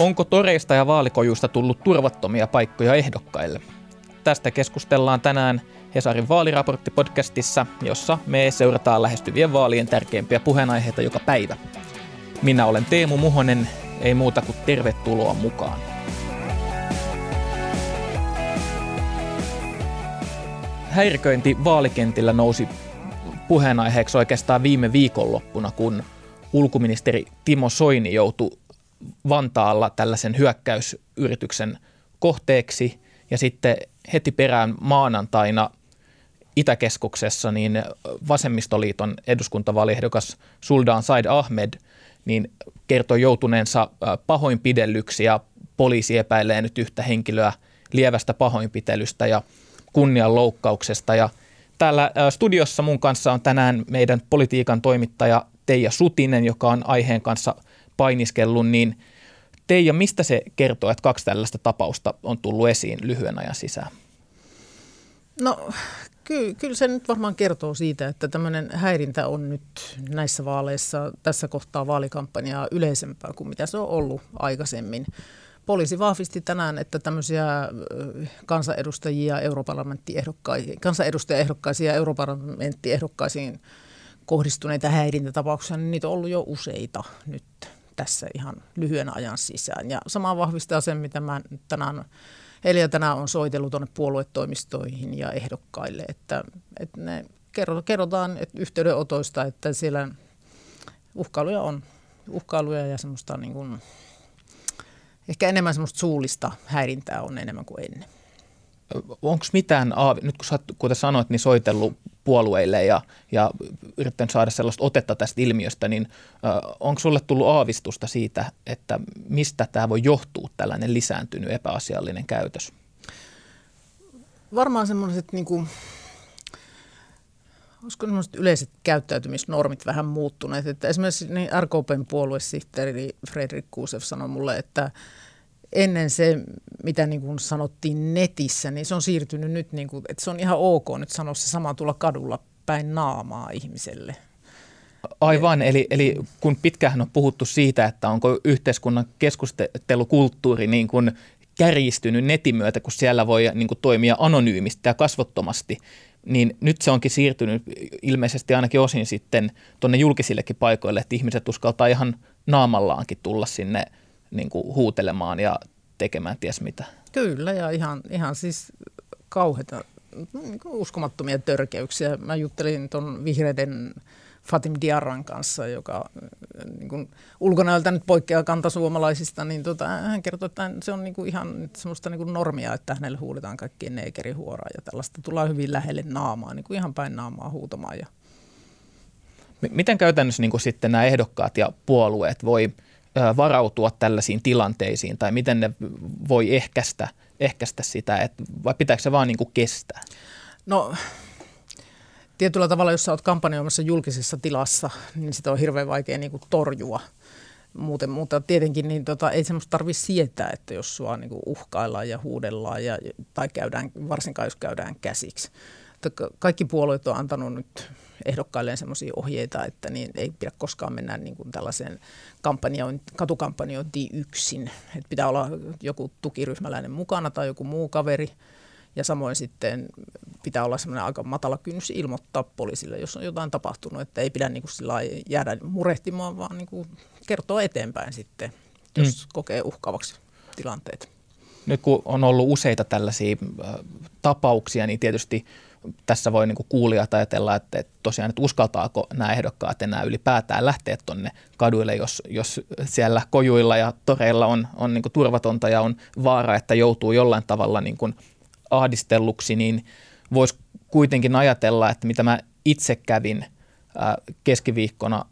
Onko toreista ja vaalikojuista tullut turvattomia paikkoja ehdokkaille? Tästä keskustellaan tänään Hesarin vaaliraporttipodcastissa, jossa me seurataan lähestyvien vaalien tärkeimpiä puheenaiheita joka päivä. Minä olen Teemu Muhonen, ei muuta kuin tervetuloa mukaan. Häiriköinti vaalikentillä nousi puheenaiheeksi oikeastaan viime viikonloppuna, kun ulkoministeri Timo Soini joutui Vantaalla tällaisen hyökkäysyrityksen kohteeksi. Ja sitten heti perään maanantaina Itäkeskuksessa niin vasemmistoliiton eduskuntavaaliehdokas Suldan Said Ahmed niin kertoi joutuneensa pahoinpidellyksi ja poliisi epäilee nyt yhtä henkilöä lievästä pahoinpitelystä ja kunnianloukkauksesta. Ja täällä studiossa mun kanssa on tänään meidän politiikan toimittaja Teija Sutinen, joka on aiheen kanssa – painiskellut, niin Teija, mistä se kertoo, että kaksi tällaista tapausta on tullut esiin lyhyen ajan sisään? No kyllä, kyllä se nyt varmaan kertoo siitä, että tämmöinen häirintä on nyt näissä vaaleissa tässä kohtaa vaalikampanjaa yleisempää kuin mitä se on ollut aikaisemmin. Poliisi vahvisti tänään, että tämmöisiä kansanedustajia, europarlamenttiehdokkaihin, kansanedustajaehdokkaisiin ja europarlamenttiehdokkaisiin kohdistuneita häirintätapauksia, niin niitä on ollut jo useita nyt tässä ihan lyhyen ajan sisään. Ja sama vahvistaa sen, mitä mä tänään, eli tänään on soitellut tuonne puoluetoimistoihin ja ehdokkaille, että, että ne kerrotaan että yhteydenotoista, että siellä uhkailuja on, uhkailuja ja semmoista niin kuin, ehkä enemmän semmoista suullista häirintää on enemmän kuin ennen onko mitään, nyt kun sä kuten sanoit, niin soitellut puolueille ja, ja yrittänyt saada sellaista otetta tästä ilmiöstä, niin onko sulle tullut aavistusta siitä, että mistä tämä voi johtua, tällainen lisääntynyt epäasiallinen käytös? Varmaan semmoiset niin kuin, olisiko semmoiset yleiset käyttäytymisnormit vähän muuttuneet. Että esimerkiksi niin RKPn puoluesihteeri Fredrik Kuusev sanoi mulle, että ennen se, mitä niin kuin sanottiin netissä, niin se on siirtynyt nyt, niin kuin, että se on ihan ok nyt sanoa se sama tulla kadulla päin naamaa ihmiselle. Aivan, eli, eli kun pitkään on puhuttu siitä, että onko yhteiskunnan keskustelukulttuuri niin kuin kärjistynyt netin myötä, kun siellä voi niin kuin toimia anonyymisti ja kasvottomasti, niin nyt se onkin siirtynyt ilmeisesti ainakin osin sitten tuonne julkisillekin paikoille, että ihmiset uskaltaa ihan naamallaankin tulla sinne – niin kuin huutelemaan ja tekemään ties mitä. Kyllä ja ihan, ihan siis kauheita, niin uskomattomia törkeyksiä. Mä juttelin tuon vihreiden Fatim Diarran kanssa, joka niin kuin ulkonäöltä nyt poikkeaa kantasuomalaisista, niin tota, hän kertoi, että se on niin kuin ihan semmoista niin kuin normia, että hänelle huudetaan kaikkien neekerihuoraa ja tällaista tullaan hyvin lähelle naamaa, niin kuin ihan päin naamaa huutamaan. Ja... Miten käytännössä niin kuin sitten nämä ehdokkaat ja puolueet voi – varautua tällaisiin tilanteisiin tai miten ne voi ehkäistä, ehkäistä sitä, että, vai pitääkö se vaan niin kuin kestää? No tietyllä tavalla, jos sä oot kampanjoimassa julkisessa tilassa, niin sitä on hirveän vaikea niin kuin torjua. Muuten, mutta tietenkin niin tota, ei semmoista tarvitse sietää, että jos sua niin kuin uhkaillaan ja huudellaan ja, tai käydään, varsinkaan jos käydään käsiksi. Kaikki puolueet on antanut nyt ehdokkailleen sellaisia ohjeita, että niin ei pidä koskaan mennä niin kuin tällaiseen katukampanjointiin yksin. Että pitää olla joku tukiryhmäläinen mukana tai joku muu kaveri. Ja samoin sitten pitää olla semmoinen aika matala kynnys ilmoittaa poliisille, jos on jotain tapahtunut, että ei pidä niin kuin sillä jäädä murehtimaan, vaan niin kuin kertoa eteenpäin sitten, jos mm. kokee uhkaavaksi tilanteet. Nyt kun on ollut useita tällaisia äh, tapauksia, niin tietysti tässä voi niin kuulijat ajatella, että, että tosiaan, että uskaltaako nämä ehdokkaat enää ylipäätään lähteä tuonne kaduille, jos, jos siellä kojuilla ja toreilla on, on niin turvatonta ja on vaara, että joutuu jollain tavalla niin kuin ahdistelluksi, niin voisi kuitenkin ajatella, että mitä mä itse kävin keskiviikkona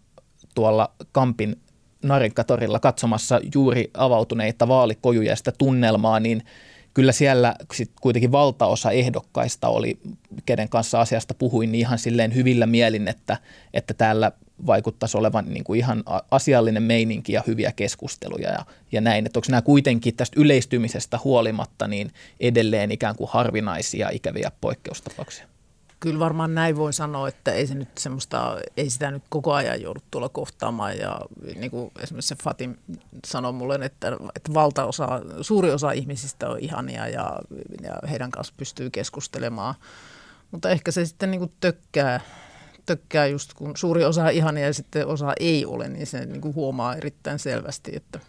tuolla Kampin Narinkatorilla katsomassa juuri avautuneita vaalikojuja ja sitä tunnelmaa, niin – kyllä siellä sit kuitenkin valtaosa ehdokkaista oli, kenen kanssa asiasta puhuin, niin ihan silleen hyvillä mielin, että, että täällä vaikuttaisi olevan niin kuin ihan asiallinen meininki ja hyviä keskusteluja ja, ja näin. Että onko nämä kuitenkin tästä yleistymisestä huolimatta niin edelleen ikään kuin harvinaisia ikäviä poikkeustapauksia? Kyllä varmaan näin voi sanoa, että ei, se nyt semmoista, ei sitä nyt koko ajan joudu tuolla kohtaamaan. Ja niin kuin esimerkiksi Fatim sanoi mulle, että, että valtaosa, suuri osa ihmisistä on ihania ja, ja heidän kanssa pystyy keskustelemaan. Mutta ehkä se sitten niin kuin tökkää, tökkää just kun suuri osa ihania ja sitten osa ei ole, niin se niin kuin huomaa erittäin selvästi, että,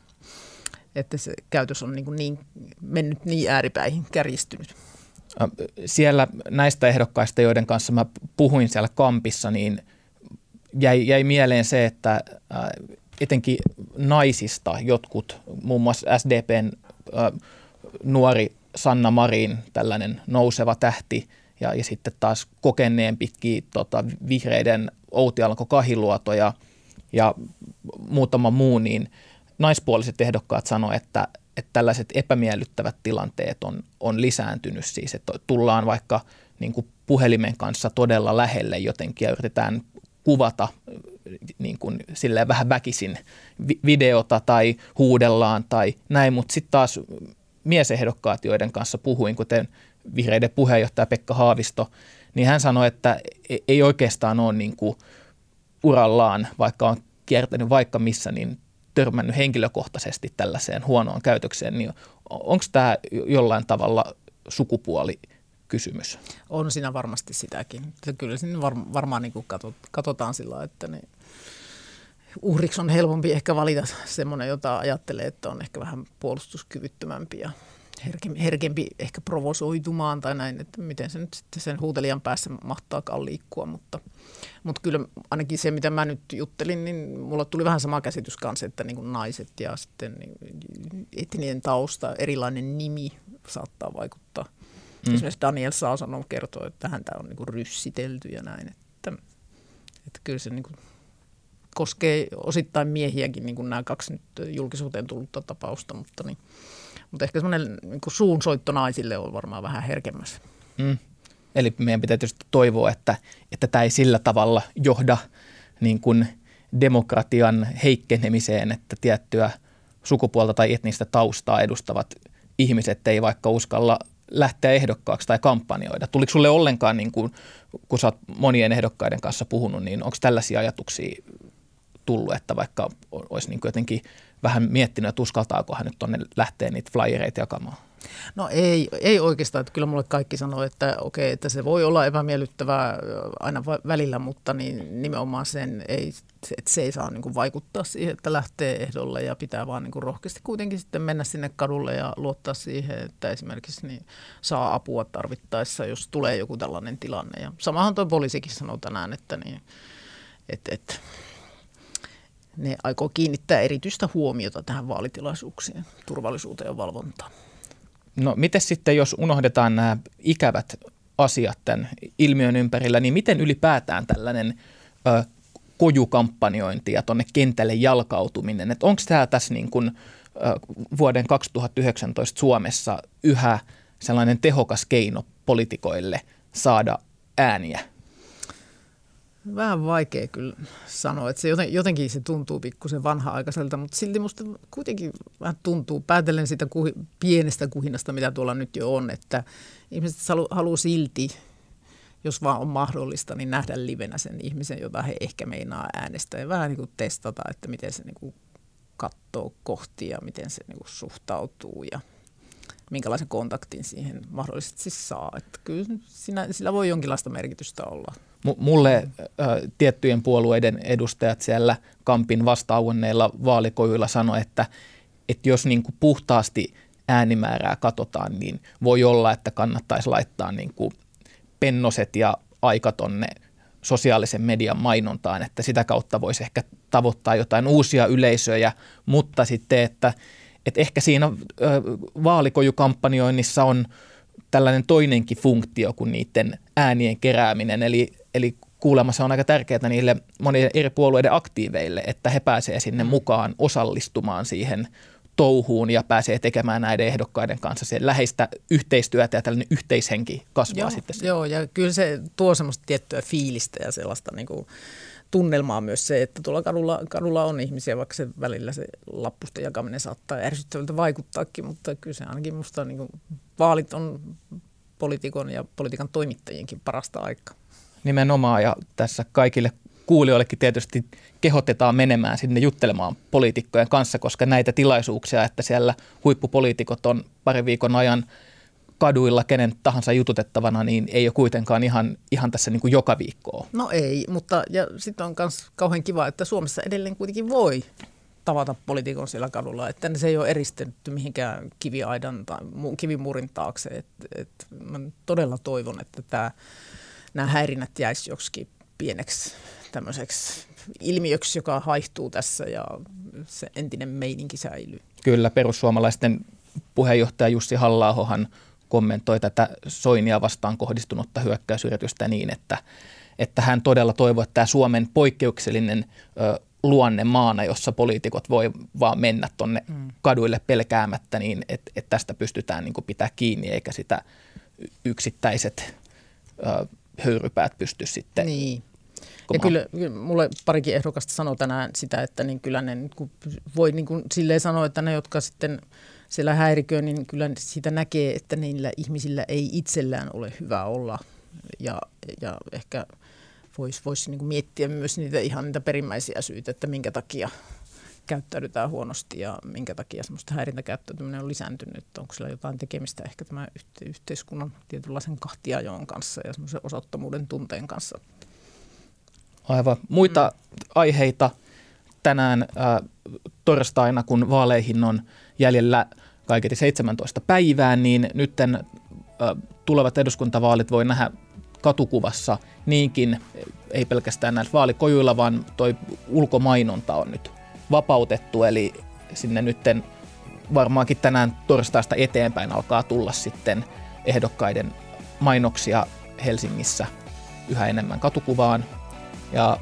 että se käytös on niin, kuin niin mennyt niin ääripäihin, kärjistynyt siellä näistä ehdokkaista, joiden kanssa mä puhuin siellä kampissa, niin jäi, jäi mieleen se, että etenkin naisista jotkut, muun muassa SDPn nuori Sanna Marin, tällainen nouseva tähti, ja, ja sitten taas kokeneen pitki tota, vihreiden Outi Alanko Kahiluoto ja, ja muutama muu, niin naispuoliset ehdokkaat sanoivat, että, että tällaiset epämiellyttävät tilanteet on, on lisääntynyt. Siis, että tullaan vaikka niin kuin puhelimen kanssa todella lähelle jotenkin ja yritetään kuvata niin kuin silleen vähän väkisin videota tai huudellaan tai näin, mutta sitten taas miesehdokkaat, joiden kanssa puhuin, kuten vihreiden puheenjohtaja Pekka Haavisto, niin hän sanoi, että e-, ei oikeastaan ole niin kuin urallaan, vaikka on kiertänyt vaikka missä, niin törmännyt henkilökohtaisesti tällaiseen huonoon käytökseen, niin onko tämä jollain tavalla sukupuoli kysymys? On siinä varmasti sitäkin. Kyllä siinä var, varmaan niin katsotaan sillä että ne uhriksi on helpompi ehkä valita semmoinen, jota ajattelee, että on ehkä vähän puolustuskyvyttömämpi ja herkempi, herkempi ehkä provosoitumaan tai näin, että miten se nyt sitten sen huutelijan päässä mahtaakaan liikkua, mutta, mutta kyllä ainakin se, mitä mä nyt juttelin, niin mulla tuli vähän sama käsitys kanssa, että niin kuin naiset ja sitten niin etninen tausta, erilainen nimi saattaa vaikuttaa. Mm. Esimerkiksi Daniel Saasanon kertoo, että häntä on niin kuin ryssitelty ja näin, että, että kyllä se niin kuin koskee osittain miehiäkin, niin kuin nämä kaksi nyt julkisuuteen tullutta tapausta, mutta niin, mutta ehkä semmoinen niin suunsoitto naisille on varmaan vähän herkemmässä. Mm. Eli meidän pitää tietysti toivoa, että, että tämä ei sillä tavalla johda niin kuin demokratian heikkenemiseen, että tiettyä sukupuolta tai etnistä taustaa edustavat ihmiset ei vaikka uskalla lähteä ehdokkaaksi tai kampanjoida. Tuliko sulle ollenkaan, niin kuin, kun sä oot monien ehdokkaiden kanssa puhunut, niin onko tällaisia ajatuksia tullut, että vaikka olisi niin jotenkin vähän miettinyt, että uskaltaako hän nyt tuonne lähteä niitä flyereita jakamaan? No ei, ei oikeastaan. Että kyllä mulle kaikki sanoo, että okei, että se voi olla epämiellyttävää aina välillä, mutta niin nimenomaan sen ei, että se ei saa niin kuin vaikuttaa siihen, että lähtee ehdolle ja pitää vaan niin kuin rohkeasti kuitenkin sitten mennä sinne kadulle ja luottaa siihen, että esimerkiksi niin saa apua tarvittaessa, jos tulee joku tällainen tilanne. Ja samahan tuo poliisikin sanoo tänään, että niin, että, että ne aikoo kiinnittää erityistä huomiota tähän vaalitilaisuuksien turvallisuuteen ja valvontaan. No miten sitten, jos unohdetaan nämä ikävät asiat tämän ilmiön ympärillä, niin miten ylipäätään tällainen ö, kojukampanjointi ja tuonne kentälle jalkautuminen, että onko tämä tässä niin kuin, ö, vuoden 2019 Suomessa yhä sellainen tehokas keino politikoille saada ääniä? Vähän vaikea kyllä sanoa, että se joten, jotenkin se tuntuu pikkusen vanha-aikaiselta, mutta silti musta kuitenkin vähän tuntuu, päätellen sitä kuhi, pienestä kuhinasta, mitä tuolla nyt jo on, että ihmiset halu, haluaa silti, jos vaan on mahdollista, niin nähdä livenä sen ihmisen, jota he ehkä meinaa äänestää ja vähän niin kuin testata, että miten se niin kuin katsoo kohti ja miten se niin kuin suhtautuu ja minkälaisen kontaktin siihen mahdollisesti saa. Että kyllä siinä, sillä voi jonkinlaista merkitystä olla. Mulle äh, tiettyjen puolueiden edustajat siellä Kampin vastaavanneilla vaalikojuilla sanoi, että, että jos niin kuin puhtaasti äänimäärää katsotaan, niin voi olla, että kannattaisi laittaa niin kuin pennoset ja aika tonne sosiaalisen median mainontaan, että sitä kautta voisi ehkä tavoittaa jotain uusia yleisöjä, mutta sitten, että, että ehkä siinä vaalikojukampanjoinnissa on tällainen toinenkin funktio kuin niiden äänien kerääminen, eli eli kuulemma se on aika tärkeää niille monille eri puolueiden aktiiveille, että he pääsevät sinne mukaan osallistumaan siihen touhuun ja pääsee tekemään näiden ehdokkaiden kanssa sen läheistä yhteistyötä ja tällainen yhteishenki kasvaa joo, sitten. Joo, ja kyllä se tuo semmoista tiettyä fiilistä ja sellaista niin kuin tunnelmaa myös se, että tuolla kadulla, kadulla on ihmisiä, vaikka se välillä se lappusten jakaminen saattaa ärsyttävältä vaikuttaakin, mutta kyllä se ainakin musta niin kuin, vaalit on poliitikon ja politiikan toimittajienkin parasta aikaa. Nimenomaan ja tässä kaikille kuulijoillekin tietysti kehotetaan menemään sinne juttelemaan poliitikkojen kanssa, koska näitä tilaisuuksia, että siellä huippupoliitikot on pari viikon ajan kaduilla kenen tahansa jututettavana, niin ei ole kuitenkaan ihan, ihan tässä niin kuin joka viikkoa. No ei, mutta ja sitten on myös kauhean kiva, että Suomessa edelleen kuitenkin voi tavata poliitikon siellä kadulla, että se ei ole eristetty mihinkään kiviaidan tai kivimuurin taakse. Et, et mä todella toivon, että tämä, nämä häirinnät jäisi joksikin pieneksi tämmöiseksi ilmiöksi, joka haihtuu tässä ja se entinen meininki säilyy. Kyllä, perussuomalaisten puheenjohtaja Jussi halla kommentoi tätä Soinia vastaan kohdistunutta hyökkäysyritystä niin, että, että hän todella toivoo, että tämä Suomen poikkeuksellinen ö, luonne maana, jossa poliitikot voi vaan mennä tuonne mm. kaduille pelkäämättä, niin että et tästä pystytään niin pitää kiinni, eikä sitä yksittäiset ö, höyrypäät pysty sitten niin. Ja kyllä, mulle parikin ehdokasta sanoi tänään sitä, että niin kyllä ne niin kuin voi niin kuin silleen sanoa, että ne, jotka sitten siellä häiriköön, niin kyllä siitä näkee, että niillä ihmisillä ei itsellään ole hyvä olla. Ja, ja ehkä voisi vois niin miettiä myös niitä ihan niitä perimmäisiä syitä, että minkä takia käyttäydytään huonosti ja minkä takia semmoista häirintäkäyttäytyminen on lisääntynyt. Onko sillä jotain tekemistä ehkä tämän yhteiskunnan tietynlaisen kahtiajoon kanssa ja semmoisen osattomuuden tunteen kanssa? Aivan. Muita mm. aiheita tänään äh, torstaina, kun vaaleihin on jäljellä kaiketi 17 päivää, niin nyt äh, tulevat eduskuntavaalit voi nähdä katukuvassa niinkin, ei pelkästään näillä vaalikojuilla, vaan toi ulkomainonta on nyt vapautettu, eli sinne nytten varmaankin tänään torstaista eteenpäin alkaa tulla sitten ehdokkaiden mainoksia Helsingissä yhä enemmän katukuvaan. Ja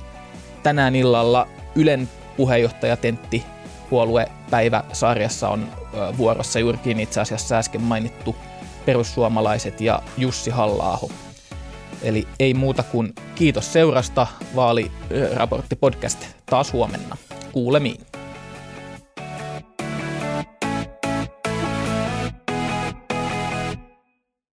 tänään illalla Ylen puheenjohtaja Tentti puoluepäiväsarjassa on vuorossa juurikin itse asiassa äsken mainittu perussuomalaiset ja Jussi halla Eli ei muuta kuin kiitos seurasta. Vaaliraportti podcast taas huomenna. Kuulemiin.